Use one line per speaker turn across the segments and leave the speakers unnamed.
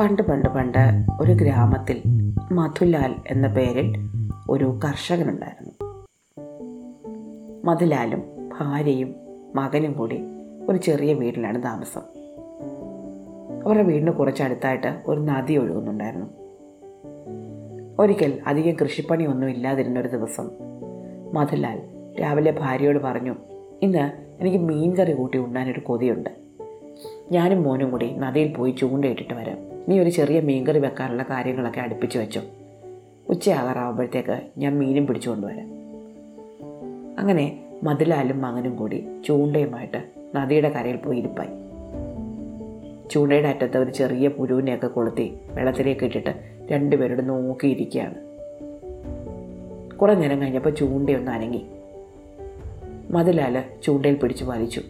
പണ്ട് പണ്ട് പണ്ട് ഒരു ഗ്രാമത്തിൽ മധുലാൽ എന്ന പേരിൽ ഒരു കർഷകനുണ്ടായിരുന്നു. മധുലാലും ഭാര്യയും മകനും കൂടി ഒരു ചെറിയ വീട്ടിലാണ് താമസം. അവരുടെ വീടിന് കുറച്ചടുത്തായിട്ട് ഒരു നദി ഒഴുകുന്നുണ്ടായിരുന്നു. ഒരിക്കൽ അധികം കൃഷിപ്പണിയൊന്നും ഇല്ലാതിരുന്ന ഒരു ദിവസം മധുലാൽ രാവിലെ ഭാര്യയോട് പറഞ്ഞു ഇന്ന് എനിക്ക് മീൻ കറി കൂട്ടി ഉണ്ണാനൊരു കൊതിയുണ്ട്. ഞാനും മോനും കൂടി നദിയിൽ പോയി ചൂണ്ടയിട്ടിട്ട് വരാം. നീ ഒരു ചെറിയ മീൻകറി വെക്കാനുള്ള കാര്യങ്ങളൊക്കെ അടുപ്പിച്ച് വെച്ചോ. ഉച്ചയാകാറാവുമ്പോഴത്തേക്ക് ഞാൻ മീനും പിടിച്ചു കൊണ്ടുവരാം അങ്ങനെ മതിലാലും മകനും കൂടി ചൂണ്ടയുമായിട്ട് നദിയുടെ കരയിൽ പോയി ഇരിപ്പായി. ചൂണ്ടയുടെ അറ്റത്ത് ഒരു ചെറിയ പുരുവിനെയൊക്കെ കൊളുത്തി വെള്ളത്തിലേക്ക് ഇട്ടിട്ട് രണ്ടുപേരോട് നോക്കിയിരിക്കുകയാണ്. കുറേ നേരം കഴിഞ്ഞപ്പോൾ ചൂണ്ടയൊന്ന് അനങ്ങി. മതിലാൽ ചൂണ്ടയിൽ പിടിച്ച് വലിച്ചു.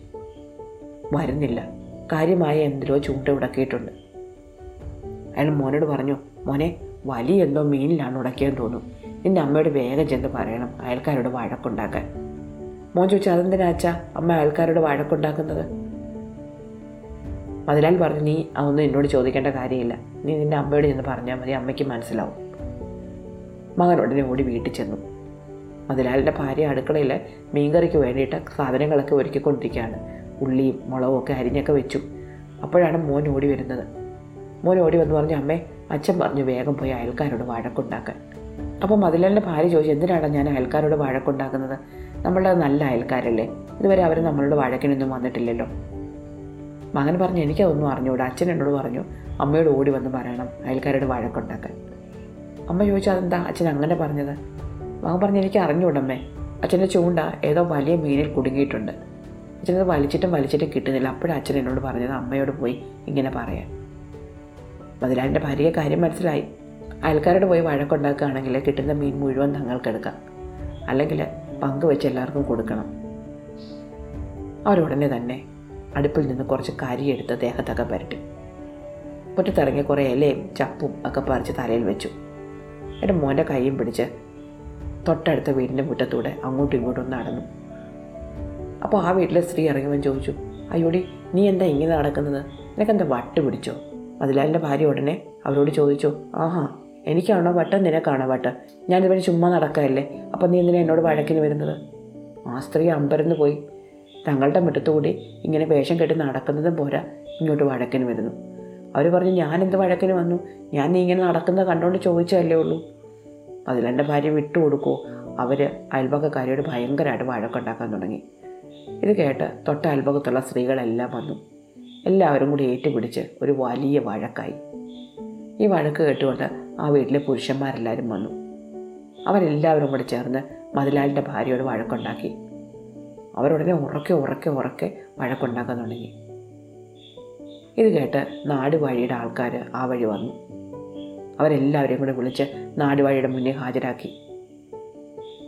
വരുന്നില്ല. കാര്യമായ എന്തിലോ ചൂണ്ട ഉടക്കിയിട്ടുണ്ട്. അയാൾ മോനോട് പറഞ്ഞു മോനെ വലിയ എന്തോ മീനിലാണ് ഉടക്കിയെന്ന് തോന്നുന്നു. നിന്റെ അമ്മയോട് വേഗം ചെന്ന് പറയണം അയൽക്കാരോട് വഴക്കുണ്ടാക്കാൻ. മോൻ ചോദിച്ചു അതെന്തിനാ അച്ഛാ? അമ്മ അയൽക്കാരോട് വഴക്കുണ്ടാക്കുന്നത്? മതിലാൽ പറഞ്ഞു നീ അതൊന്നും എന്നോട് ചോദിക്കേണ്ട കാര്യമില്ല. നീ നിന്റെ അമ്മയോട് ചെന്ന് പറഞ്ഞാൽ മതി അമ്മയ്ക്ക് മനസ്സിലാവും. മകൻ ഉടനെ ഓടി വീട്ടിൽ ചെന്നു. മതിലാലിന്റെ ഭാര്യ അടുക്കളയിൽ മീൻകറിക്ക് വേണ്ടിയിട്ട് സാധനങ്ങളൊക്കെ ഒരുക്കിക്കൊണ്ടിരിക്കുകയാണ്. ഉള്ളിയും മുളകും ഒക്കെ അരിഞ്ഞൊക്കെ വെച്ചു. അപ്പോഴാണ് മോൻ ഓടി വരുന്നത്. മോൻ ഓടി വന്ന് പറഞ്ഞു അമ്മേ അച്ഛൻ പറഞ്ഞു വേഗം പോയി അയൽക്കാരോട് വഴക്കുണ്ടാക്കാൻ. അപ്പോൾ മതിലാലിന്റെ ഭാര്യ ചോദിച്ചു എന്തിനാണ് ഞാൻ അയൽക്കാരോട് വഴക്കുണ്ടാക്കുന്നത്? നമ്മളുടെ നല്ല അയൽക്കാരല്ലേ? ഇതുവരെ അവർ നമ്മളോട് വഴക്കിനൊന്നും വന്നിട്ടില്ലല്ലോ. മകൻ പറഞ്ഞു എനിക്കതൊന്നും അറിഞ്ഞൂടാ. അച്ഛൻ എന്നോട് പറഞ്ഞു അമ്മയോട് ഓടി വന്ന് പറയണം അയൽക്കാരോട് വഴക്കുണ്ടാക്കാൻ. അമ്മ ചോദിച്ചു അതെന്താ അച്ഛൻ അങ്ങനെ പറഞ്ഞത്? മകൻ പറഞ്ഞു എനിക്ക് അറിഞ്ഞൂടമ്മേ. അച്ഛന്റെ ചൂണ്ട ഏതോ വലിയ മീനിൽ കുടുങ്ങിയിട്ടുണ്ട്. അച്ഛനത് വലിച്ചിട്ടും വലിച്ചിട്ടും കിട്ടുന്നില്ല. അപ്പോഴും അച്ഛൻ എന്നോട് പറഞ്ഞത് അമ്മയോട് പോയി ഇങ്ങനെ പറയാൻ. മതിലാലിന്റെ ഭാര്യയെ കാര്യം മനസ്സിലായി. അയൽക്കാരോട് പോയി വഴക്കുണ്ടാക്കുകയാണെങ്കിൽ കിട്ടുന്ന മീൻ മുഴുവൻ തങ്ങൾക്കെടുക്കാം അല്ലെങ്കിൽ പങ്കുവെച്ച് എല്ലാവർക്കും കൊടുക്കണം. അവരുടനെ തന്നെ അടുപ്പിൽ നിന്ന് കുറച്ച് കരിയെടുത്ത് ദേഹത്തൊക്കെ പരട്ടി. മുറ്റത്തിറങ്ങിയ കുറേ ഇലയും ചപ്പും ഒക്കെ പറിച്ച് തലയിൽ വെച്ചു. എന്റെ മോന്റെ കൈയും പിടിച്ച് തൊട്ടടുത്ത വീടിന്റെ മുറ്റത്തൂടെ അങ്ങോട്ടും ഇങ്ങോട്ടും നടന്നു. അപ്പോൾ ആ വീട്ടിലെ സ്ത്രീ ഇറങ്ങിവൻ ചോദിച്ചു അയ്യോടി നീ എന്താ ഇങ്ങനെ നടക്കുന്നത്? നിനക്കെന്താ വട്ട് പിടിച്ചോ? മതിലാലിന്റെ ഭാര്യ ഉടനെ അവരോട് ചോദിച്ചു ആഹാ എനിക്കാണോ വട്ട്? നിനക്കാണോ വട്ട്? ഞാനിവന് ചുമ്മാ നടക്കല്ലേ അപ്പം നീ എന്തിനാ എന്നോട് വഴക്കിന് വരുന്നത്? ആ സ്ത്രീ അമ്പരന്ന് പോയി തങ്ങളുടെ മുറ്റത്തുകൂടി ഇങ്ങനെ വേഷം കെട്ടി നടക്കുന്നതും പോരാ ഇങ്ങോട്ട് വഴക്കിന് വരുന്നു. അവർ പറഞ്ഞു ഞാൻ ഞാനെന്ത് വഴക്കിന് വന്നു? ഞാൻ നീ ഇങ്ങനെ നടക്കുന്നത് കണ്ടുകൊണ്ട് ചോദിച്ചതല്ലേ ഉള്ളൂ. അതിലെന്റെ ഭാര്യ വിട്ടുകൊടുക്കുമോ അവർ അയൽപക്കക്കാരിയോട് ഭയങ്കരമായിട്ട് വഴക്കുണ്ടാക്കാൻ തുടങ്ങി. ഇത് കേട്ട് തൊട്ട അത്ഭുതത്തുള്ള സ്ത്രീകളെല്ലാം വന്നു. എല്ലാവരും കൂടി ഏറ്റുപിടിച്ച് ഒരു വലിയ വഴക്കായി. ഈ വഴക്ക് കേട്ടുകൊണ്ട് ആ വീട്ടിലെ പുരുഷന്മാരെല്ലാവരും വന്നു. അവരെല്ലാവരും കൂടെ ചേർന്ന് മതിലാലിന്റെ ഭാര്യയോട് വഴക്കുണ്ടാക്കി. അവരുടനെ ഉറക്കെ ഉറക്കെ ഉറക്കെ വഴക്കുണ്ടാക്കാൻ തുടങ്ങി. ഇത് കേട്ട് നാടുവാഴിയുടെ ആൾക്കാർ ആ വഴി വന്നു. അവരെല്ലാവരെയും കൂടെ വിളിച്ച് നാടുവാഴിയുടെ മുന്നിൽ ഹാജരാക്കി.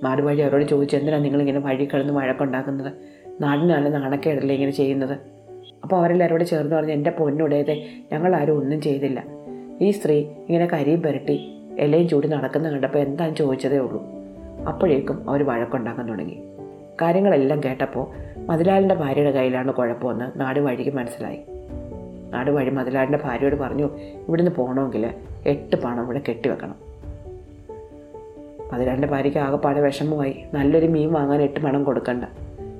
നാടുവഴി അവരോട് ചോദിച്ചു എന്തിനാണ് നിങ്ങളിങ്ങനെ വഴി കിടന്ന് വഴക്കുണ്ടാക്കുന്നത്? നാടിനാണ് നാണക്കേടല്ലേ ഇങ്ങനെ ചെയ്യുന്നത്? അപ്പോൾ അവരെല്ലാവരും കൂടെ ചേർന്ന് പറഞ്ഞ് എന്റെ പൊന്നുടേതെ ഞങ്ങളാരും ഒന്നും ചെയ്തില്ല. ഈ സ്ത്രീ ഇങ്ങനെ കരിയും പുരട്ടി ഇലയും ചൂടി നടക്കുന്ന കണ്ടപ്പോൾ എന്താണെന്ന് ചോദിച്ചതേ ഉള്ളൂ. അപ്പോഴേക്കും അവർ വഴക്കുണ്ടാക്കാൻ തുടങ്ങി. കാര്യങ്ങളെല്ലാം കേട്ടപ്പോൾ മതിലാലിന്റെ ഭാര്യയുടെ കയ്യിലാണ് കുഴപ്പമെന്ന് നാട് വഴിക്ക് മനസ്സിലായി. നാട് വഴി മതിലാലിന്റെ ഭാര്യയോട് പറഞ്ഞു ഇവിടുന്ന് പോകണമെങ്കിൽ എട്ട് പണം ഇവിടെ കെട്ടിവെക്കണം. മതിലാലിന്റെ ഭാര്യയ്ക്ക് ആകെപ്പാടെ വിഷമമായി. നല്ലൊരു മീൻ വാങ്ങാൻ എട്ട് പണം കൊടുക്കണ്ട.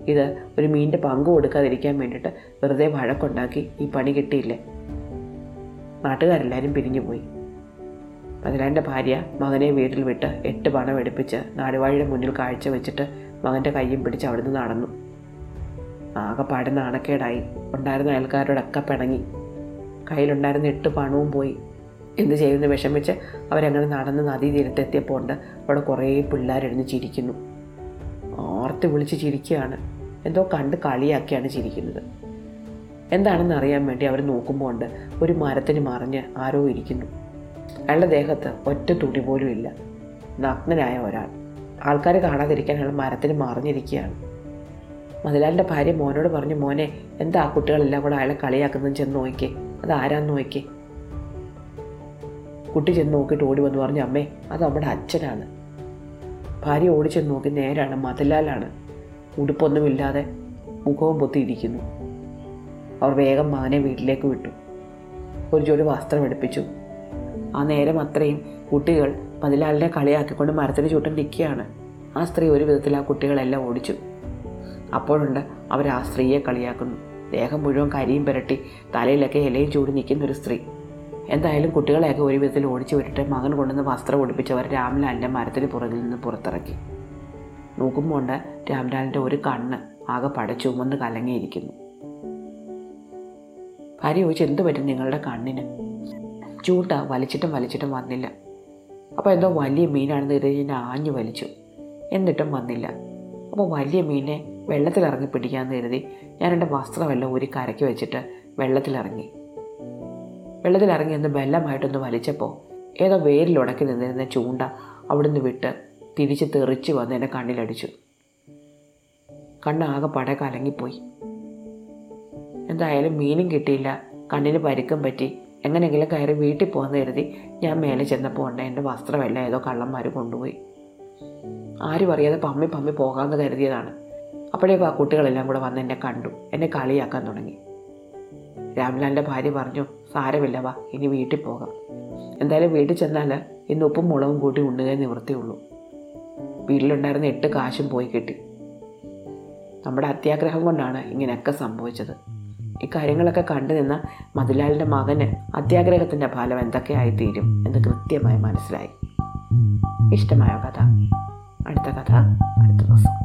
ഇത് ഒരു മീനിന്റെ പങ്ക് കൊടുക്കാതിരിക്കാൻ വേണ്ടിയിട്ട് വെറുതെ വഴക്കുണ്ടാക്കി ഈ പണി കിട്ടിയില്ലേ? നാട്ടുകാരെല്ലാവരും പിരിഞ്ഞു പോയി മതിലാന്റെ ഭാര്യ മകനെ വീട്ടിൽ വിട്ട് എട്ട് പണം എടുപ്പിച്ച് നാടുവാഴിയുടെ മുന്നിൽ കാഴ്ച വെച്ചിട്ട് മകന്റെ കയ്യും പിടിച്ച് അവിടുന്ന് നടന്നു. ആകെപ്പാടെ നാണക്കേടായി. ഉണ്ടായിരുന്ന അയൽക്കാരോടൊക്കെ പിണങ്ങി. കയ്യിലുണ്ടായിരുന്ന എട്ട് പണവും പോയി. എന്ത് ചെയ്യുമെന്ന് വിഷമിച്ച് അവരങ്ങനെ നടന്ന് നദീ തീരത്തെത്തിയപ്പോൾ ഉണ്ട് അവിടെ കുറേ പിള്ളേരെഴുന്ന് ചിരിക്കുന്നു. ഓർത്ത് വിളിച്ച് ചിരിക്കുകയാണ്. എന്തോ കണ്ട് കളിയാക്കിയാണ് ചിരിക്കുന്നത്. എന്താണെന്ന് അറിയാൻ വേണ്ടി അവർ നോക്കുമ്പോൾ ഉണ്ട് ഒരു മരത്തിന് മറിഞ്ഞ് ആരോ ഇരിക്കുന്നു. അയാളുടെ ദേഹത്ത് ഒറ്റ തുടി പോലും ഇല്ല. നഗ്നനായ ഒരാൾ. ആൾക്കാരെ കാണാതിരിക്കാൻ അയാൾ മരത്തിന് മറിഞ്ഞിരിക്കുകയാണ്. മതിലാലിന്റെ ഭാര്യ മോനോട് പറഞ്ഞു മോനെ എന്താ കുട്ടികളെല്ലാം കൂടെ അയാളെ കളിയാക്കുന്നത് ചെന്ന് നോക്കിക്കേ. അത് ആരാന്ന് നോക്കിക്കേ. കുട്ടി ചെന്ന് നോക്കിയിട്ട് ഓടി വന്ന് പറഞ്ഞു അമ്മേ അത് നമ്മുടെ അച്ഛനാണ്. ഭാര്യ ഓടി ചെന്ന് നോക്കി നേരാണ് മതിലാലാണ്. ഉടുപ്പൊന്നുമില്ലാതെ മുഖവും പൊത്തിയിരിക്കുന്നു. അവർ വേഗം മകനെ വീട്ടിലേക്ക് വിട്ടു. ഒരു ജോലി വസ്ത്രം എടുപ്പിച്ചു. ആ നേരം അത്രയും കുട്ടികൾ മതിലാലിനെ കളിയാക്കിക്കൊണ്ട് മരത്തിന് ചുറ്റും നിൽക്കുകയാണ്. ആ സ്ത്രീ ഒരു വിധത്തിൽ ആ കുട്ടികളെല്ലാം ഓടിച്ചു. അപ്പോഴുണ്ട് അവർ ആ സ്ത്രീയെ കളിയാക്കുന്നു. ദേഹം മുഴുവൻ കരിയും പുരട്ടി തലയിലൊക്കെ ഇലയും ചൂടി നിൽക്കുന്ന ഒരു സ്ത്രീ. എന്തായാലും കുട്ടികളെയൊക്കെ ഒരു വിധത്തിൽ ഓടിച്ചു വിട്ടിട്ട് മകൻ കൊണ്ടുവന്ന് വസ്ത്രം ഒടിപ്പിച്ചവർ രാംലാലിന്റെ മരത്തിന് പുറകിൽ നിന്ന് പുറത്തിറക്കി. നോക്കുമ്പോൾ ഉണ്ട് രാംലാലിന്റെ ഒരു കണ്ണ് ആകെ പടച്ചുമന്ന് കലങ്ങിയിരിക്കുന്നു. ഭാര്യ ചോദിച്ചു എന്ത് പറ്റും നിങ്ങളുടെ കണ്ണിന്? ചൂട്ട വലിച്ചിട്ടും വലിച്ചിട്ടും വന്നില്ല. അപ്പോൾ എന്തോ വലിയ മീനാണെന്ന് കരുതി ആഞ്ഞു വലിച്ചു. എന്നിട്ടും വന്നില്ല. അപ്പോൾ വലിയ മീനെ വെള്ളത്തിലിറങ്ങി പിടിക്കാമെന്ന് കരുതി ഞാൻ എന്റെ വസ്ത്രമെല്ലാം ഒരു കരയ്ക്ക് വെച്ചിട്ട് വെള്ളത്തിലിറങ്ങി. വെള്ളത്തിലിറങ്ങി ഒന്ന് ബലമായിട്ടൊന്ന് വലിച്ചപ്പോൾ ഏതോ വേരിൽ വേരിലുടക്കി നിന്നിരുന്ന ചൂണ്ട അവിടുന്ന് വിട്ട് തിരിച്ച് തെറിച്ച് വന്ന് എന്റെ കണ്ണിലടിച്ചു. കണ്ണാകെ പട കലങ്ങിപ്പോയി എന്തായാലും മീനും കിട്ടിയില്ല. കണ്ണിന് പരിക്കും പറ്റി. എങ്ങനെയെങ്കിലും കയറി വീട്ടിൽ പോകുന്ന കരുതി ഞാൻ മേലെ ചെന്നപ്പോൾ ഉണ്ട് എന്റെ വസ്ത്രമെല്ലാം ഏതോ കള്ളന്മാർ കൊണ്ടുപോയി. ആരും അറിയാതെ പമ്മി പമ്മി പോകാമെന്ന് കരുതിയതാണ്. അപ്പോഴേക്കും ആ കുട്ടികളെല്ലാം കൂടെ വന്ന് എന്നെ കണ്ടു. എന്നെ കളിയാക്കാൻ തുടങ്ങി. രാംലാലിന്റെ ഭാര്യ പറഞ്ഞു സാരമില്ല വാ ഇനി വീട്ടിൽ പോകാം. എന്തായാലും വീട്ടിൽ ചെന്നാൽ ഇന്ന് ഉപ്പും മുളകും കൂട്ടി ഉണ്ണുകയെ നിവൃത്തിയുള്ളൂ വീട്ടിലുണ്ടായിരുന്ന എട്ട് കാശും പോയി കിട്ടി. നമ്മുടെ അത്യാഗ്രഹം കൊണ്ടാണ് ഇങ്ങനെയൊക്കെ സംഭവിച്ചത്. ഇക്കാര്യങ്ങളൊക്കെ കാര്യങ്ങളൊക്കെ കണ്ടു നിന്ന മതിലാലിന്റെ മകന് അത്യാഗ്രഹത്തിന്റെ ഫലം എന്തൊക്കെയായിത്തീരും എന്ന് കൃത്യമായി മനസ്സിലായി. ഇഷ്ടമായ കഥ? അടുത്ത കഥ അടുത്ത ദിവസം.